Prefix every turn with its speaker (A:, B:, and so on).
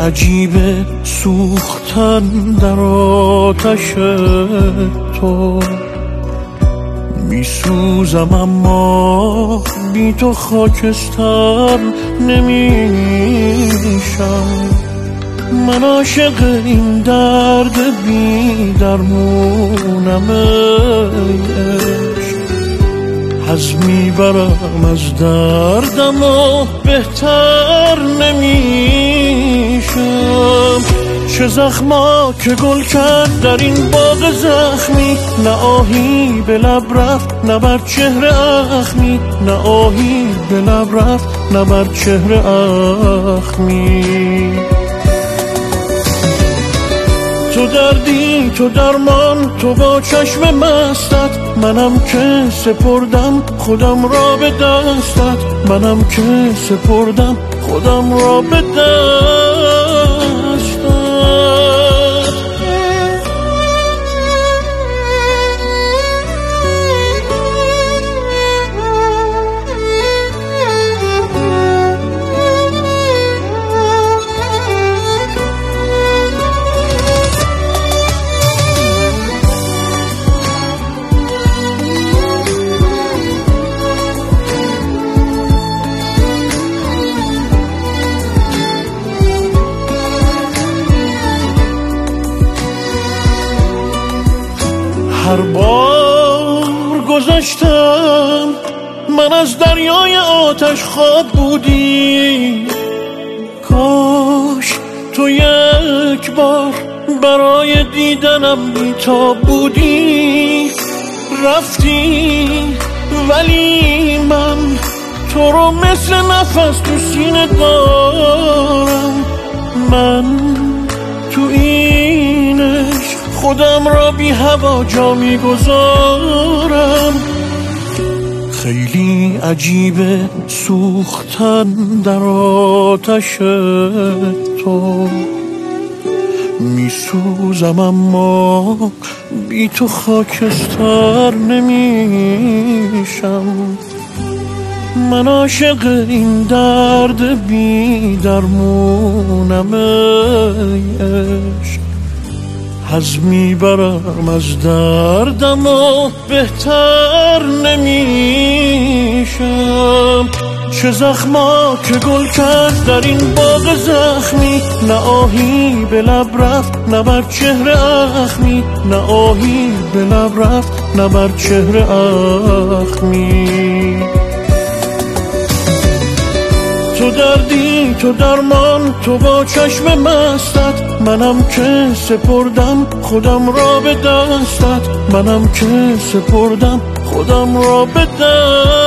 A: عجیب سوختن در آتش تو. میسوزم اما بی تو خاکستر نمیشم. من عاشق این درد بی درمونم از می‌برم از دردم و بهتر نمیشم. چه زخما که گل کرد در این باغ زخمی. نه آهی به لب رفت نه بر چهره اخمی. نه آهی به لب رفت نه بر چهره اخمی. تو دردی تو درمان تو با چشم مستت. منم که سپردم خودم را به دستت. منم که سپردم خودم را به دستت هر بار گذشتم من از دریای آتش خواب بودی. کاش تو یک بار برای دیدنم بیتاب بودی. رفتی ولی من تو رو مثل نفس تو سینه دارم من تو این خودم را بی هوا جا می‌گذارم. خیلی عجیبه سوختن در آتش تو. میسوزم اما بی تو خاکستر نمیشم. من عاشق این درد بی درمونم از می‌برم از دردم و بهتر نمیشم. چه زخما که گل کرد در این باغ زخمی نه آهی به لب رفت نه بر چهره اخمی. نه آهی به لب رفت نه بر چهره اخمی. تو دردی تو درمان تو با چشم مستت. منم که سپردم خودم را به دستت. منم که سپردم خودم را به دستت